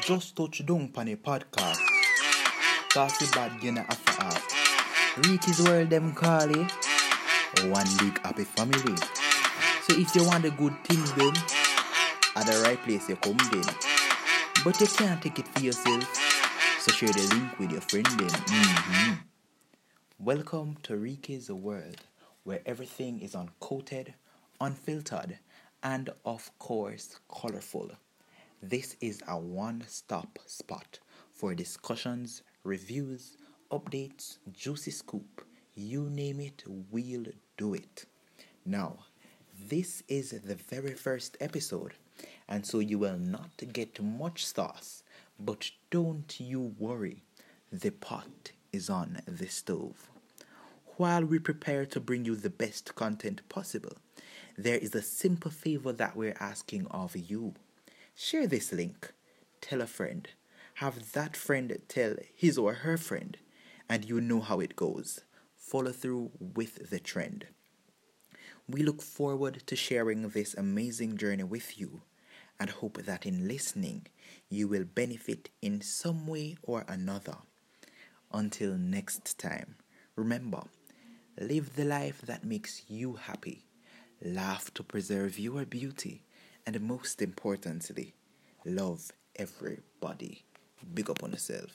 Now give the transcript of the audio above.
just touch down pan a podcast. Saucy bad gonna after half. Reekie's world them call it. One big happy family. So if you want the good things then, at the right place you come then. But you can't take it for yourself. So share the link with your friend then. Mhm. Welcome to Reekie's world, where everything is uncoated, unfiltered, and of course colorful. This is a one stop spot for discussions, reviews, updates, juicy scoop. You name it, we'll do it. Now, this is the very first episode, and so you will not get much sauce, but don't you worry, the pot is on the stove. While we prepare to bring you the best content possible, there is a simple favor that we're asking of you. Share this link, tell a friend, have that friend tell his or her friend, and you know how it goes. Follow through with the trend. We look forward to sharing this amazing journey with you and hope that in listening you will benefit in some way or another. Until next time, remember, live the life that makes you happy, laugh to preserve your beauty, and most importantly, love everybody. Big up on yourself.